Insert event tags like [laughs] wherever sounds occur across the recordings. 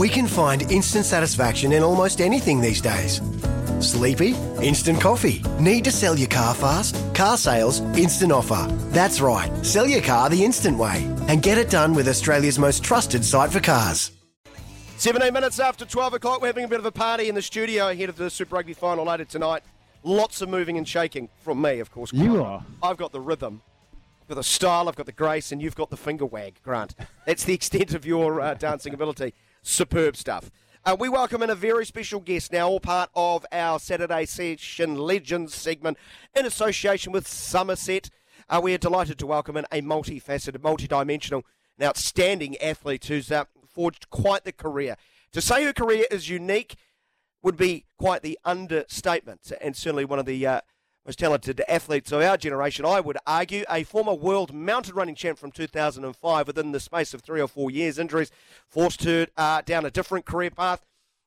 We can find instant satisfaction in almost anything these days. Sleepy? Instant coffee. Need to sell your car fast? Car sales, instant offer. That's right. Sell your car the instant way and get it done with Australia's most trusted site for cars. 17 minutes after 12 o'clock, we're having a bit of a party in the studio ahead of the Super Rugby final later tonight. Lots of moving and shaking from me, of course. You are. I've got the rhythm, I've got the style, I've got the grace, and you've got the finger wag, Grant. That's the [laughs] extent of your uh, dancing ability. Superb stuff. Uh, we welcome in a very special guest now, all part of our Saturday Session Legends segment in association with Somerset. Uh, we are delighted to welcome in a multifaceted, multidimensional, and outstanding athlete who's uh, forged quite the career. To say her career is unique would be quite the understatement, and certainly one of the uh, most talented athletes of our generation, I would argue. A former world mountain running champ from 2005 within the space of three or four years. Injuries forced her uh, down a different career path.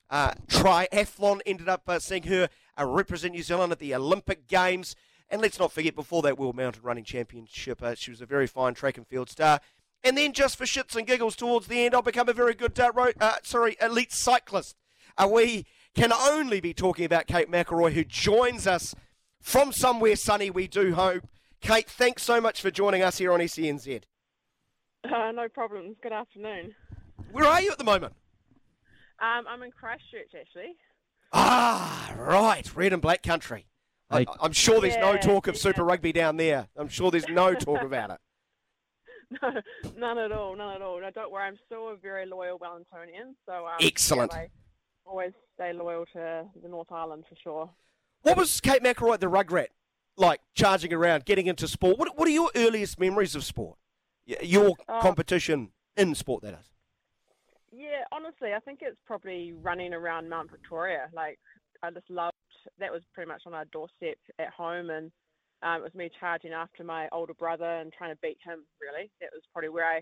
Uh, triathlon ended up uh, seeing her uh, represent New Zealand at the Olympic Games. And let's not forget, before that World Mountain Running Championship, uh, she was a very fine track and field star. And then, just for shits and giggles, towards the end, I'll become a very good uh, road, sorry, elite cyclist. We can only be talking about Kate McIlroy, who joins us from somewhere sunny, we do hope. Kate, thanks so much for joining us here on SENZ. Uh, no problems. Good afternoon. Where are you at the moment? Um, I'm in Christchurch, actually. Ah, right, red and black country. I, I'm sure there's no talk of yeah. Super Rugby down there. I'm sure there's no talk [laughs] about it. [laughs] No, none at all. None at all. No, don't worry. I'm still a very loyal Wellingtonian. So um, Excellent. yeah, I always stay loyal to the North Island for sure. What was Kate McIlroy, the rugrat, like charging around, getting into sport? What, what are your earliest memories of sport? Your Uh, competition in sport, that is. Yeah, honestly, I think it's probably running around Mount Victoria. Like, I just loved that. Was pretty much on our doorstep at home, and um, it was me charging after my older brother and trying to beat him. Really, that was probably where I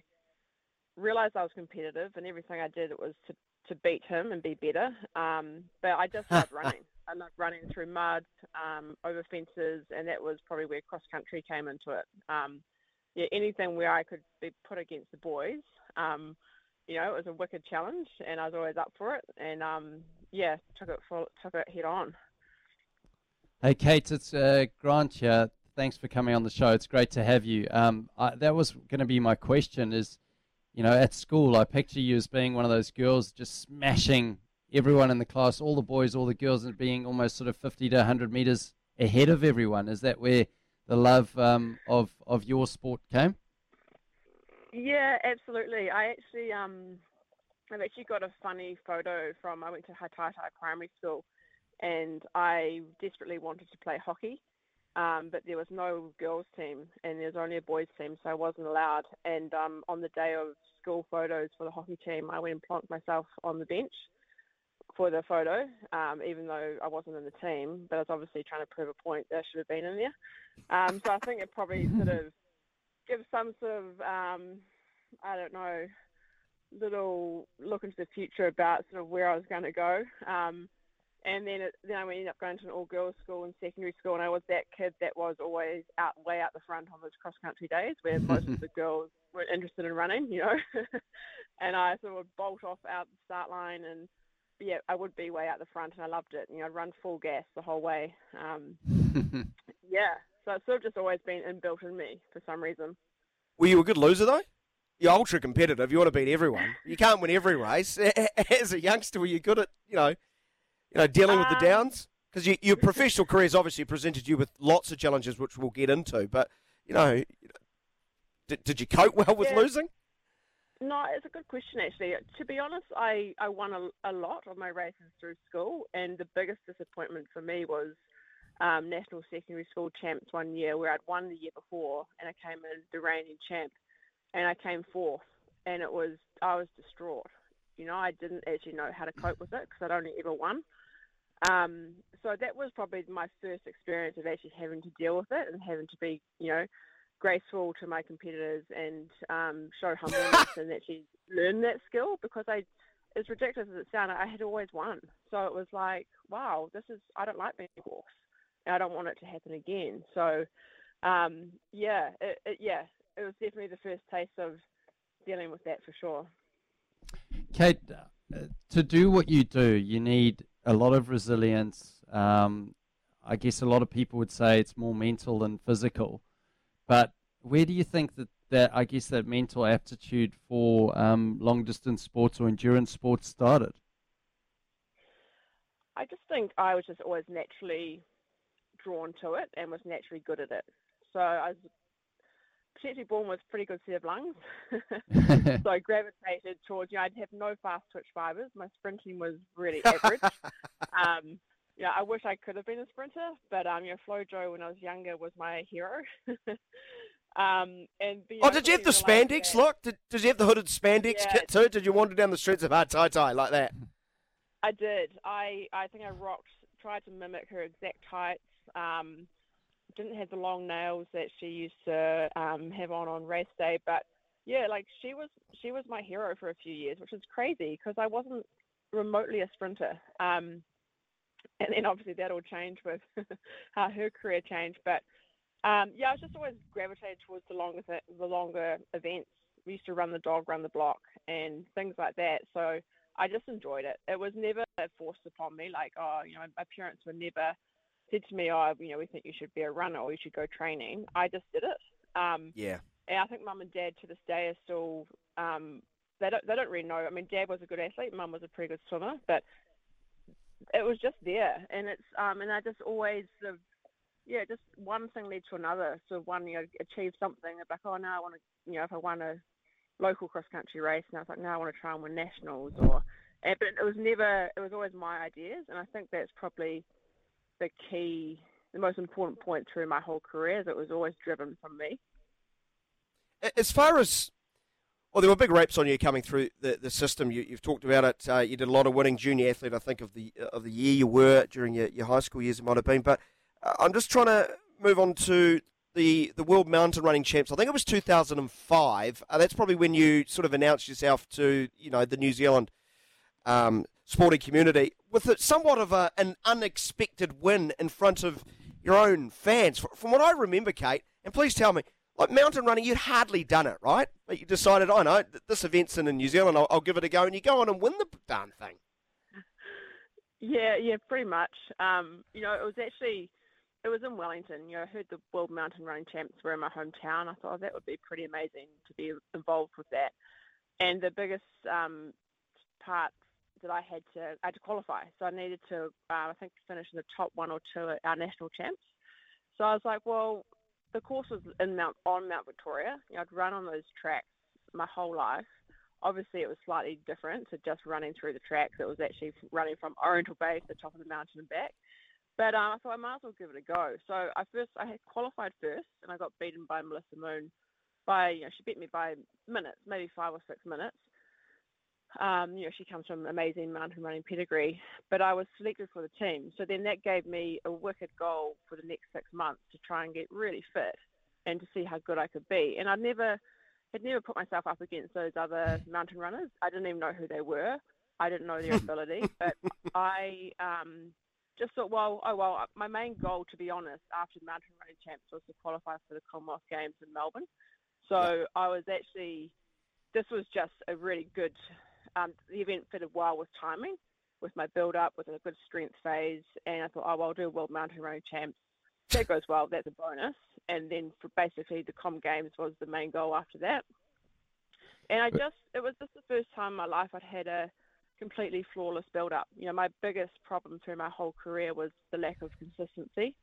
realized I was competitive, and everything I did it was to to beat him and be better. Um, but I just loved running. I loved running through mud, um, over fences, and that was probably where cross country came into it. Um, yeah, anything where I could be put against the boys. Um, you know, it was a wicked challenge, and I was always up for it. And um, yeah, took it for took it head on. Hey, Kate, it's uh, Grant here. Thanks for coming on the show. It's great to have you. Um, I, that was going to be my question. Is you know, at school, I picture you as being one of those girls just smashing everyone in the class, all the boys, all the girls, and being almost sort of 50 to 100 meters ahead of everyone. Is that where the love um, of of your sport came? Yeah, absolutely. I actually um, I've actually got a funny photo from I went to Hataitai Primary School, and I desperately wanted to play hockey. Um, but there was no girls team and there was only a boys team, so I wasn't allowed. And um, on the day of school photos for the hockey team, I went and plonked myself on the bench for the photo, um, even though I wasn't in the team. But I was obviously trying to prove a point that I should have been in there. Um, so I think it probably [laughs] sort of gives some sort of um, I don't know little look into the future about sort of where I was going to go. Um, and then it, then I ended up going to an all girls school in secondary school, and I was that kid that was always out way out the front on those cross country days where [laughs] most of the girls weren't interested in running, you know. [laughs] and I sort of would bolt off out the start line, and yeah, I would be way out the front, and I loved it. You know, I'd run full gas the whole way. Um, [laughs] yeah, so it's sort of just always been inbuilt in me for some reason. Were you a good loser though? You're ultra competitive. You want to beat everyone. You can't win every race. [laughs] As a youngster, were you good at you know, you know, dealing with the Um, downs? Because you, your professional career has obviously presented you with lots of challenges, which we'll get into. But you know, did, did you cope well with Yeah. losing? No, it's a good question actually. To be honest, I, I won a, a lot of my races through school, and the biggest disappointment for me was um, national secondary school champs one year, where I'd won the year before, and I came in the reigning champ, and I came fourth, and it was I was distraught. You know, I didn't actually know how to cope with it because I'd only ever won. Um, so that was probably my first experience of actually having to deal with it and having to be, you know, graceful to my competitors and um, show humbleness [laughs] and actually learn that skill because I, as ridiculous as it sounded, I had always won. So it was like, wow, this is I don't like being horse, and I don't want it to happen again. So, um, yeah, it, it, yeah, it was definitely the first taste of dealing with that for sure. Kate, uh, to do what you do, you need a lot of resilience. Um, I guess a lot of people would say it's more mental than physical. But where do you think that, that I guess that mental aptitude for um, long distance sports or endurance sports started? I just think I was just always naturally drawn to it and was naturally good at it. So I was potentially born with pretty good set of lungs. [laughs] so I gravitated towards, you know, I'd have no fast twitch fibers. My sprinting was really [laughs] average. um, yeah, I wish I could have been a sprinter, but um, you know, Flojo when I was younger was my hero. [laughs] um, and the, oh, did you have the spandex look? Did, did you have the hooded spandex yeah. kit too? Did you wander down the streets of Hataitai like that? I did. I I think I rocked, tried to mimic her exact tights. Um, didn't have the long nails that she used to um, have on on race day, but yeah, like she was she was my hero for a few years, which is crazy because I wasn't remotely a sprinter. Um, and then obviously that all changed with [laughs] how her career changed. But um, yeah, I was just always gravitated towards the longer th- the longer events. We used to run the dog, run the block, and things like that. So I just enjoyed it. It was never forced upon me. Like, oh, you know, my parents were never said to me, "Oh, you know, we think you should be a runner or you should go training." I just did it. Um, yeah. And I think mum and dad to this day are still. Um, they don't. They don't really know. I mean, dad was a good athlete. Mum was a pretty good swimmer, but it was just there, and it's. Um, and I just always sort of. Yeah, just one thing led to another. So one, you know, achieve something. Like, oh, now I want to, you know, if I won a local cross country race, and I was like, now I want to try and win nationals, or. And, but it was never. It was always my ideas, and I think that's probably the key, the most important point through my whole career is it was always driven from me. As far as well, there were big reps on you coming through the, the system. You, have talked about it. Uh, you did a lot of winning junior athlete. I think of the of the year you were during your, your high school years. It might have been, but uh, I'm just trying to move on to the the World Mountain Running Champs. I think it was 2005. Uh, that's probably when you sort of announced yourself to you know the New Zealand um, sporting community with a, somewhat of a, an unexpected win in front of your own fans. From what I remember, Kate, and please tell me, like mountain running, you'd hardly done it, right? But you decided, I oh, know, this event's in New Zealand, I'll, I'll, give it a go, and you go on and win the darn thing. Yeah, yeah, pretty much. Um, you know, it was actually, it was in Wellington. You know, I heard the World Mountain Running Champs were in my hometown. I thought oh, that would be pretty amazing to be involved with that. And the biggest um, part that I had to I had to qualify. So I needed to uh, I think finish in the top one or two at our national champs. So I was like, well, the course was in Mount on Mount Victoria. You know, I'd run on those tracks my whole life. Obviously, it was slightly different to just running through the tracks. It was actually running from Oriental Bay to the top of the mountain and back. But um, I thought I might as well give it a go. So I first I qualified first, and I got beaten by Melissa Moon by you know she beat me by minutes, maybe five or six minutes. Um, you know, she comes from amazing mountain running pedigree, but I was selected for the team. So then that gave me a wicked goal for the next six months to try and get really fit and to see how good I could be. And I never had never put myself up against those other [laughs] mountain runners. I didn't even know who they were. I didn't know their [laughs] ability, but I um, just thought, well, oh well. My main goal, to be honest, after the mountain running champs was to qualify for the Commonwealth Games in Melbourne. So yeah. I was actually, this was just a really good um, the event fitted well with timing, with my build up, with a good strength phase, and I thought, oh, well, I'll do World Mountain Running Champs. That goes well, that's a bonus. And then for basically the Com Games was the main goal after that. And I just, it was just the first time in my life I'd had a completely flawless build up. You know, my biggest problem through my whole career was the lack of consistency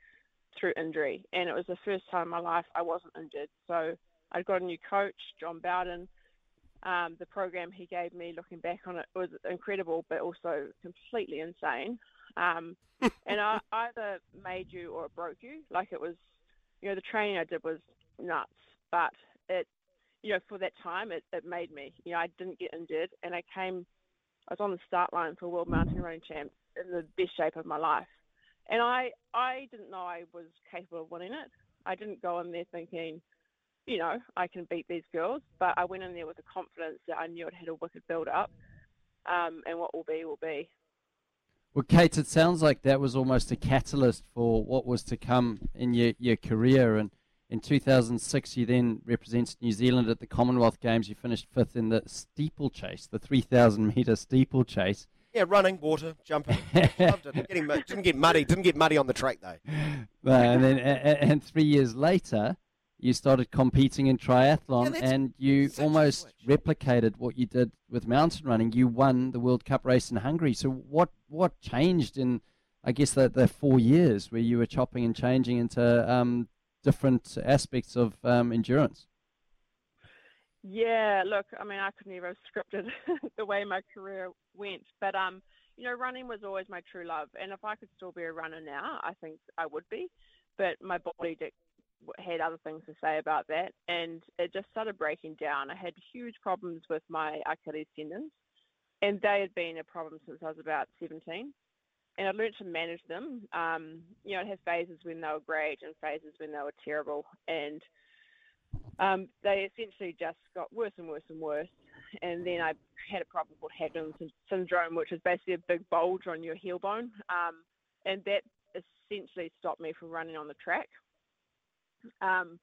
through injury. And it was the first time in my life I wasn't injured. So I'd got a new coach, John Bowden, um, the program he gave me, looking back on it, was incredible, but also completely insane. Um, [laughs] and I either made you or it broke you. Like it was, you know, the training I did was nuts, but it, you know, for that time, it, it made me. You know, I didn't get injured, and I came I was on the start line for World Mountain Running Champs in the best shape of my life, and I I didn't know I was capable of winning it. I didn't go in there thinking, you know, I can beat these girls, but I went in there with the confidence that I knew it had a wicked build up, um, and what will be will be. Well, Kate, it sounds like that was almost a catalyst for what was to come in your, your career. And in 2006, you then represented New Zealand at the Commonwealth Games. You finished fifth in the steeplechase, the 3,000 metre steeplechase. Yeah, running, water, jumping. [laughs] Loved it. Getting, didn't get muddy. Didn't get muddy on the track though. and then, and three years later, you started competing in triathlon yeah, and you almost replicated what you did with mountain running. You won the World Cup race in Hungary. So what what changed in I guess the, the four years where you were chopping and changing into um, different aspects of um, endurance? Yeah, look, I mean, I could never have scripted [laughs] the way my career went, but um, you know, running was always my true love, and if I could still be a runner now, I think I would be. But my body did, had other things to say about that, and it just started breaking down. I had huge problems with my Achilles tendons, and they had been a problem since I was about 17. And I learned to manage them. Um, you know, I'd have phases when they were great and phases when they were terrible, and um, they essentially just got worse and worse and worse. And then I had a problem called Haglund syndrome, which is basically a big bulge on your heel bone, um, and that essentially stopped me from running on the track. Um,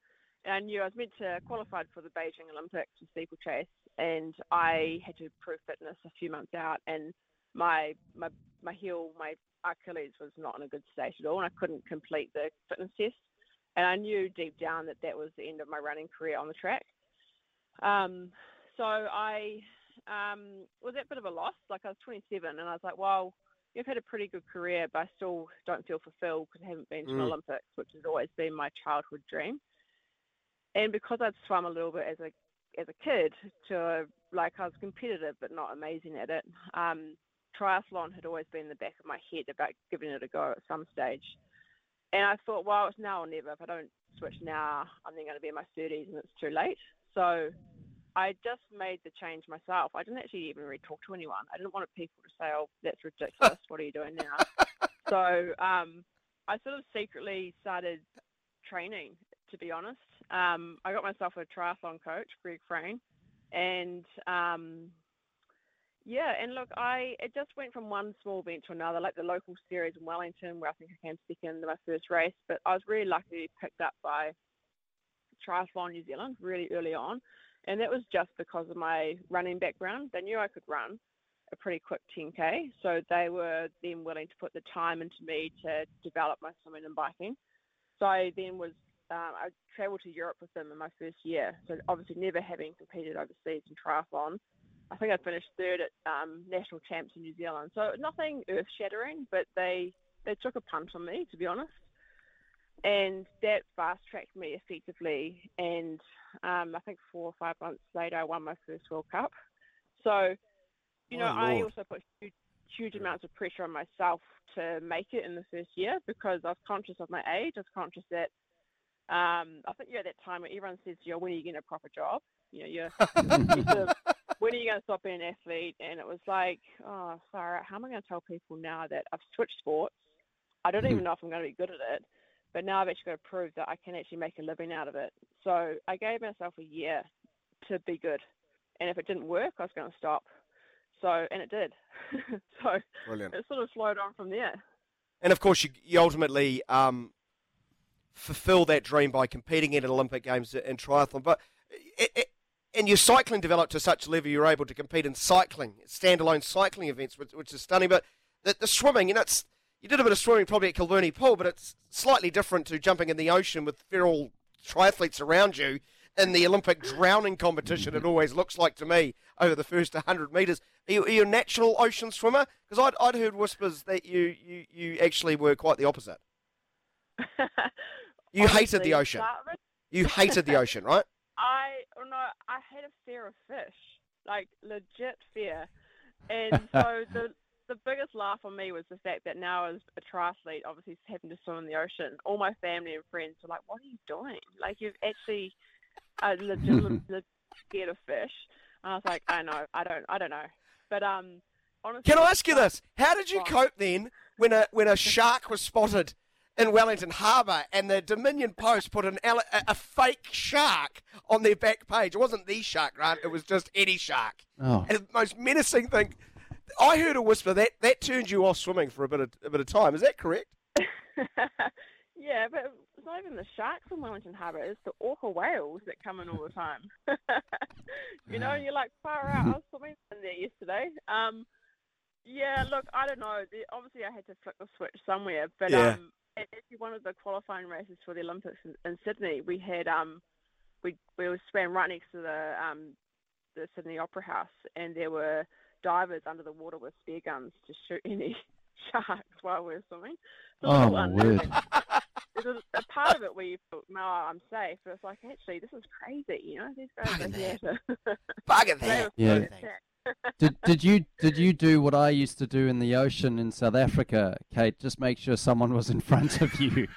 and I knew I was meant to qualify for the Beijing Olympics for steeplechase, and I had to prove fitness a few months out, and my my my heel, my Achilles was not in a good state at all, and I couldn't complete the fitness test. And I knew deep down that that was the end of my running career on the track. Um, so I um, was at a bit of a loss. Like I was 27, and I was like, well, you've had a pretty good career, but I still don't feel fulfilled because I haven't been to mm. an Olympics, which has always been my childhood dream. And because I'd swum a little bit as a as a kid, to like I was competitive but not amazing at it. Um, triathlon had always been in the back of my head about giving it a go at some stage. And I thought, well, it's now or never. If I don't switch now, I'm then going to be in my 30s and it's too late. So I just made the change myself. I didn't actually even really talk to anyone. I didn't want people to say, "Oh, that's ridiculous. what are you doing now?" [laughs] so um, I sort of secretly started training. To be honest, um, I got myself a triathlon coach, Greg Frayne, and um, yeah, and look, I it just went from one small event to another, like the local series in Wellington, where I think I came second in my first race. But I was really lucky to be picked up by Triathlon New Zealand really early on and that was just because of my running background. They knew I could run a pretty quick 10k, so they were then willing to put the time into me to develop my swimming and biking. So I then was um, I travelled to Europe with them in my first year. So obviously never having competed overseas in triathlon, I think I finished third at um, national champs in New Zealand. So nothing earth shattering, but they they took a punt on me to be honest and that fast tracked me effectively. And um, I think four or five months later, I won my first World Cup. So, you know, oh, I also put huge, huge amounts of pressure on myself to make it in the first year because I was conscious of my age. I was conscious that um, I think you're at that time where everyone says, "You know, when are you getting a proper job? You know, you're, you're [laughs] when are you going to stop being an athlete?" And it was like, "Oh, sorry, how am I going to tell people now that I've switched sports? I don't even know if I'm going to be good at it." But now I've actually got to prove that I can actually make a living out of it. So I gave myself a year to be good, and if it didn't work, I was going to stop. So and it did. [laughs] so Brilliant. it sort of slowed on from there. And of course, you, you ultimately um, fulfill that dream by competing in Olympic Games in triathlon. But it, it, and your cycling developed to such a level you're able to compete in cycling, standalone cycling events, which, which is stunning. But the, the swimming, you know, it's you did a bit of swimming probably at Kilbirnie Pool, but it's slightly different to jumping in the ocean with feral triathletes around you in the Olympic drowning competition. It always looks like to me over the first 100 metres. Are you, are you a natural ocean swimmer? Because I'd, I'd heard whispers that you, you, you actually were quite the opposite. [laughs] You hated the ocean. You hated the [laughs] ocean, right? I no, I had a fear of fish, like legit fear, and so [laughs] the the biggest laugh on me was the fact that now as a triathlete, obviously having to swim in the ocean, all my family and friends were like, "What are you doing? Like you've actually uh, [laughs] legitimately scared of fish." And I was like, "I know, I don't, I don't know," but um, honestly, Can I ask you this? How did you cope then when a when a shark was spotted in Wellington Harbour and the Dominion Post put an a, a fake shark on their back page? It wasn't the shark, Grant. It was just any shark. Oh. And the most menacing thing, I heard a whisper that that turned you off swimming for a bit of a bit of time. Is that correct? [laughs] yeah, but it's not even the sharks in Wellington Harbour. It's the orca whales that come in all the time. [laughs] you know, you're like far out. I was swimming in there yesterday. Um, yeah, look, I don't know. The, obviously, I had to flick the switch somewhere, but Yeah. um, at actually one of the qualifying races for the Olympics in, in Sydney, we had um, we we were swam right next to the um, the Sydney Opera House, and there were divers under the water with spear guns to shoot any [laughs] sharks while we were swimming. It's a Oh, little my word. There's a, a part of it where you feel, no, I'm safe, but it's like, actually, this is crazy, you know? These guys Bugger are here to... [laughs] Bugger that. were Yeah. [laughs] did did you did you do what I used to do in the ocean in South Africa, Kate? Just make sure someone was in front of you.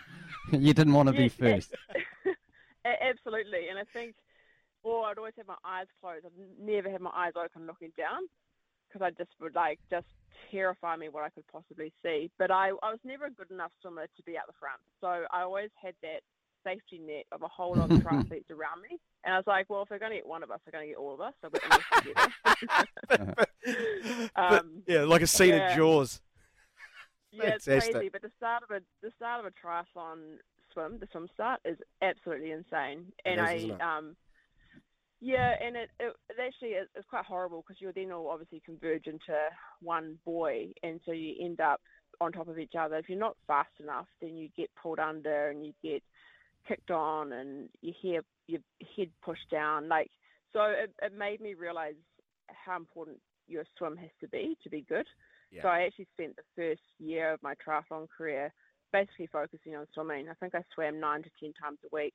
you didn't want to be Yeah, yeah. first. A- Absolutely, and I think, or I'd always have my eyes closed. I'd never have my eyes open looking down because I just would like just terrify me what I could possibly see. But I, I was never a good enough swimmer to be at the front, so I always had that safety net of a whole lot of [laughs] triathletes around me. And I was like, well, if they're going to get one of us, they're going to get all of us. So we're in this together. [laughs] But, um, yeah, like a scene yeah. of Jaws. [laughs] Yeah, it's Fantastic. crazy. But the start of a the start of a triathlon swim, the swim start, is absolutely insane. And is, I um, yeah, and it it, it actually is it's quite horrible because you'll then all obviously converge into one buoy, and so you end up on top of each other. If you're not fast enough, then you get pulled under and you get kicked on, and you hear your head pushed down. Like so, it, it made me realize how important your swim has to be to be good. Yeah. So I actually spent the first year of my triathlon career basically focusing on swimming. I think I swam nine to ten times a week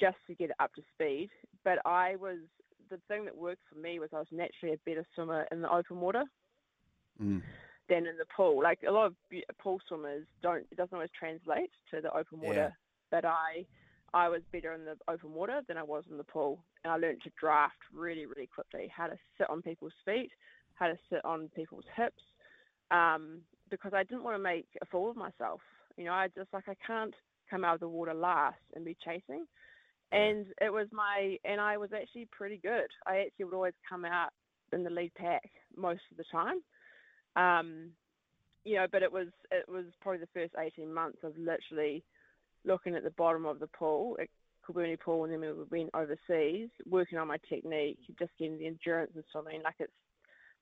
just to get it up to speed. But I was the thing that worked for me was I was naturally a better swimmer in the open water Mm. than in the pool. Like a lot of pool swimmers don't it doesn't always translate to the open water. But I I was better in the open water than I was in the pool, and I learned to draft really really quickly. How to sit on people's feet, how to sit on people's hips, um, because I didn't want to make a fool of myself. You know, I just like I can't come out of the water last and be chasing. And it was my and I was actually pretty good. I actually would always come out in the lead pack most of the time. Um, you know, but it was it was probably the first eighteen months of literally looking at the bottom of the pool at Kilbirnie Pool, and then we went overseas, working on my technique, just getting the endurance and swimming. Like it's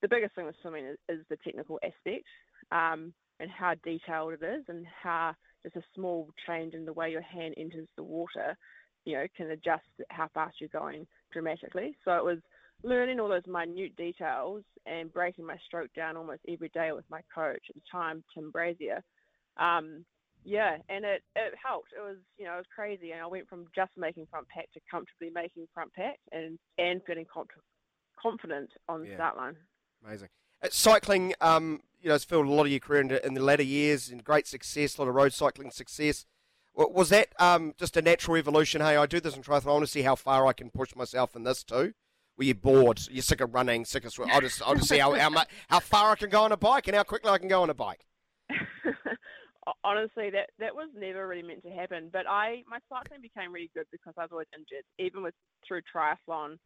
the biggest thing with swimming is, is the technical aspect um, and how detailed it is, and how just a small change in the way your hand enters the water, you know, can adjust how fast you're going dramatically. So it was learning all those minute details and breaking my stroke down almost every day with my coach at the time, Tim Brazier. Um, yeah, and it, it helped. It was you know it was crazy, and I went from just making front pack to comfortably making front pack and and feeling conf- confident on the start line. Amazing. Uh, cycling, um, you know, it's filled a lot of your career in the, in the latter years and great success, a lot of road cycling success. Wa- Was that um, just a natural evolution? Hey, I do this in triathlon. I want to see how far I can push myself in this too. Were you bored? You're sick of running, sick of swimming. I'll just, I'll just see how, how, how far I can go on a bike and how quickly I can go on a bike. [laughs] Honestly, that that was never really meant to happen. But I my cycling became really good because I was always injured. Even with through triathlon,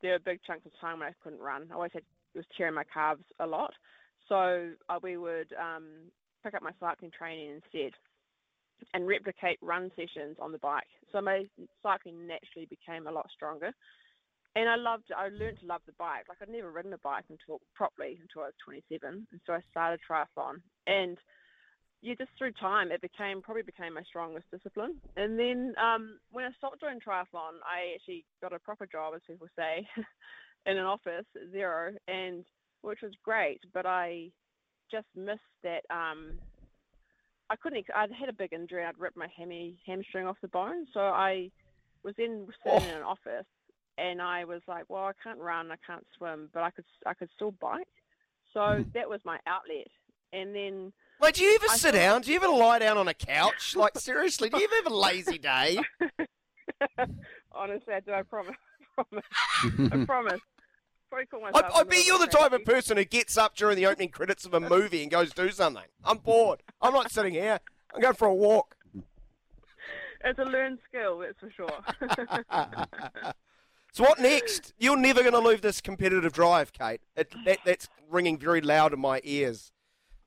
there were big chunks of time when I couldn't run. I always had was tearing my calves a lot. So uh, we would um, pick up my cycling training instead and replicate run sessions on the bike. So my cycling naturally became a lot stronger. And I loved, I learned to love the bike. Like I'd never ridden a bike until properly until I was 27, and so I started triathlon. And yeah, just through time, it became probably became my strongest discipline. And then um, when I stopped doing triathlon, I actually got a proper job, as people say, [laughs] in an office, zero, and which was great. But I just missed that. Um, I couldn't. ex- I'd had a big injury. I'd ripped my hammy hamstring off the bone, so I was then sitting oh. in an office, and I was like, "Well, I can't run, I can't swim, but I could. I could still bike." So hmm. that was my outlet. And then Wait, do you ever I sit thought- down? Do you ever lie down on a couch? [laughs] Like, seriously, do you ever have a lazy day? [laughs] honestly, I do. I promise. [laughs] I promise. I promise. Probably call myself. I, I bet you're the type of person who gets up during the opening credits of a movie and goes do something. I'm bored. I'm not sitting here. I'm going for a walk. It's a learned skill, that's for sure. [laughs] So what next? You're never going to lose this competitive drive, Kate. It, that, that's ringing very loud in my ears.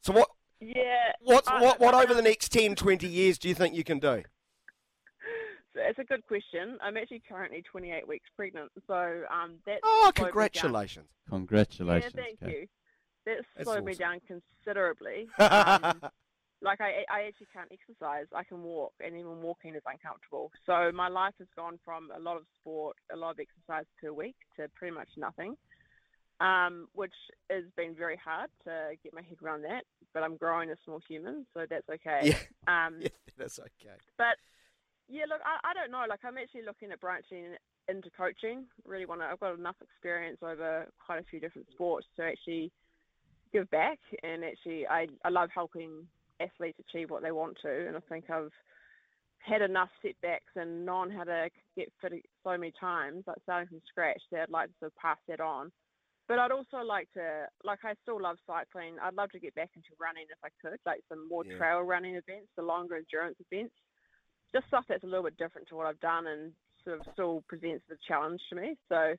So what? yeah. What's I- what? What I- over the next 10, 20 years do you think you can do? So It's a good question. I'm actually currently 28 weeks pregnant, so um, that's Oh, slowed me down. congratulations! Congratulations. Yeah, thank Kate. you. That That's slowed me down considerably. [laughs] Um, like I, I actually can't exercise. I can walk, and even walking is uncomfortable. So my life has gone from a lot of sport, a lot of exercise per week, to pretty much nothing, um, which has been very hard to get my head around that. But I'm growing a small human, so that's okay. yeah, Um, [laughs] yeah, that's okay. but yeah, look, I, I don't know. Like, I'm actually looking at branching into coaching. Really want to. I've got enough experience over quite a few different sports to actually give back. And actually, I I love helping athletes achieve what they want to. And I think I've had enough setbacks and known how to get fit so many times, like starting from scratch, that I'd like to sort of pass that on. But I'd also like to, like, I still love cycling. I'd love to get back into running if I could, like some more Yeah. trail running events, the longer endurance events just stuff that's a little bit different to what I've done and sort of still presents the challenge to me. So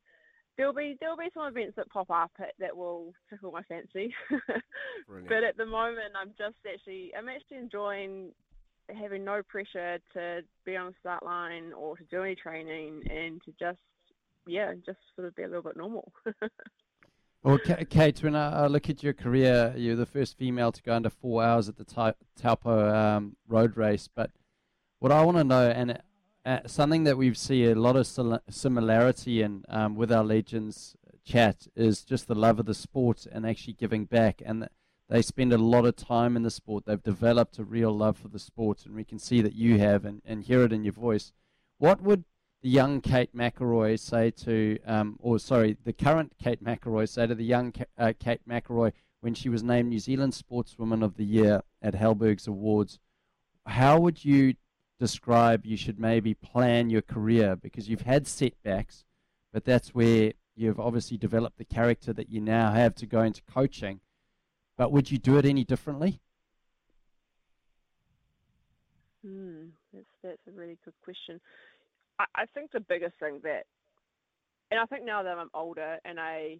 there'll be there'll be some events that pop up that will tickle my fancy. [laughs] But at the moment, I'm just actually I'm actually enjoying having no pressure to be on the start line or to do any training and to just yeah just sort of be a little bit normal. [laughs] Well, Kate, when I, I look at your career, you're the first female to go under four hours at the Taupo um, road race. But what I want to know, and uh, something that we see a lot of sil- similarity in um, with our legends chat, is just the love of the sport and actually giving back. And th- they spend a lot of time in the sport. They've developed a real love for the sport, and we can see that you have, and, and hear it in your voice. What would the young Kate McIlroy say to, um, or sorry, the current Kate McIlroy say to the young Ka- uh, Kate McIlroy when she was named New Zealand Sportswoman of the Year at Halberg's Awards? How would you describe you should maybe plan your career? Because you've had setbacks, but that's where you've obviously developed the character that you now have to go into coaching. But would you do it any differently? Hmm, that's that's a really good question. I, I think the biggest thing that, and I think now that I'm older and I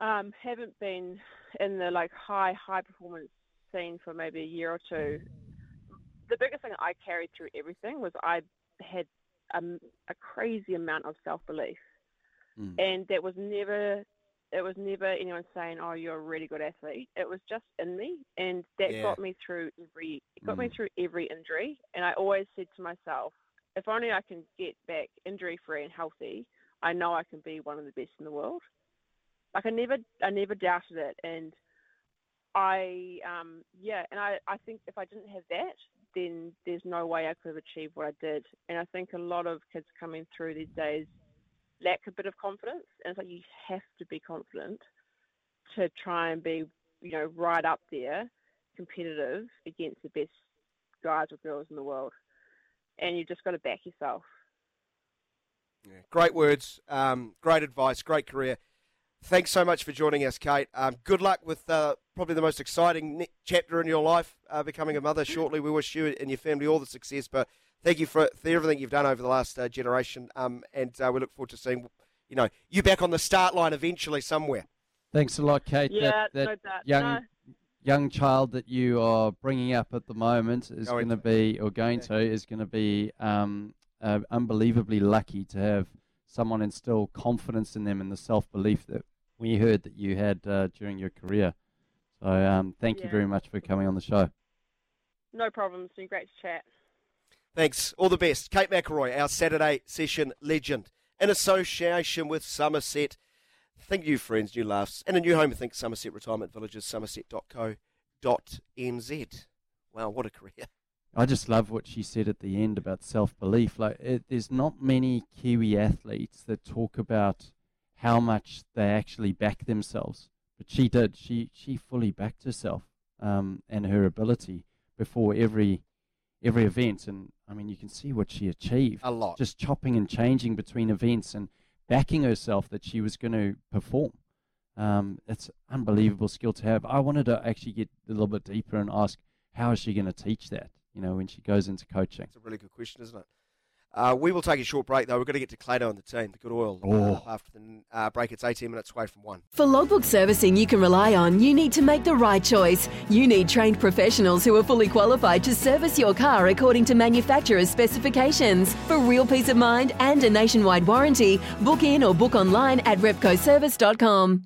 um, haven't been in the like high high performance scene for maybe a year or two, the biggest thing I carried through everything was I had um, a crazy amount of self belief, Mm. and that was never. It was never anyone saying, "Oh, you're a really good athlete." It was just in me, and that Yeah. got me through every. It got me Mm. through every injury, and I always said to myself, "If only I can get back injury free and healthy, I know I can be one of the best in the world." Like I never, I never doubted it, and I, um, yeah, and I, I think if I didn't have that, then there's no way I could have achieved what I did. And I think a lot of kids coming through these days lack a bit of confidence, and it's like you have to be confident to try and be, you know, right up there, competitive against the best guys or girls in the world. And you've just got to back yourself. Yeah, great words, um, great advice, great career. Thanks so much for joining us, Kate. Um, good luck with uh, probably the most exciting chapter in your life, uh, becoming a mother shortly. We wish you and your family all the success, but thank you for, for everything you've done over the last uh, generation, um, and uh, we look forward to seeing you know you back on the start line eventually somewhere. Thanks a lot, Kate. Yeah, that, that no doubt. young No. young child that you are bringing up at the moment is Going going to be, or going to, is going to be um, uh, unbelievably lucky to have someone instill confidence in them and the self belief that we heard that you had uh, during your career. So um, thank you very much for coming on the show. No problem. It's been great to chat. Thanks. All the best. Kate McIlroy, our Saturday session legend, in association with Somerset. Thank you, friends, new laughs, and a new home. I think Somerset Retirement Villages, somerset.co.nz. Wow, what a career. I just love what she said at the end about self belief. Like, it, there's not many Kiwi athletes that talk about how much they actually back themselves, but she did. She she fully backed herself um, and her ability before every every event, and I mean, you can see what she achieved. A lot. Just chopping and changing between events and backing herself that she was going to perform. Um, it's unbelievable skill to have. I wanted to actually get a little bit deeper and ask, how is she going to teach that? You know, when she goes into coaching. It's a really good question, isn't it? Uh, we will take a short break, though. We're going to get to Clado and the team, the good oil. Oh. Uh, after the uh, break, it's 18 minutes away from one. For logbook servicing you can rely on, you need to make the right choice. You need trained professionals who are fully qualified to service your car according to manufacturer's specifications. For real peace of mind and a nationwide warranty, book in or book online at repcoservice.com.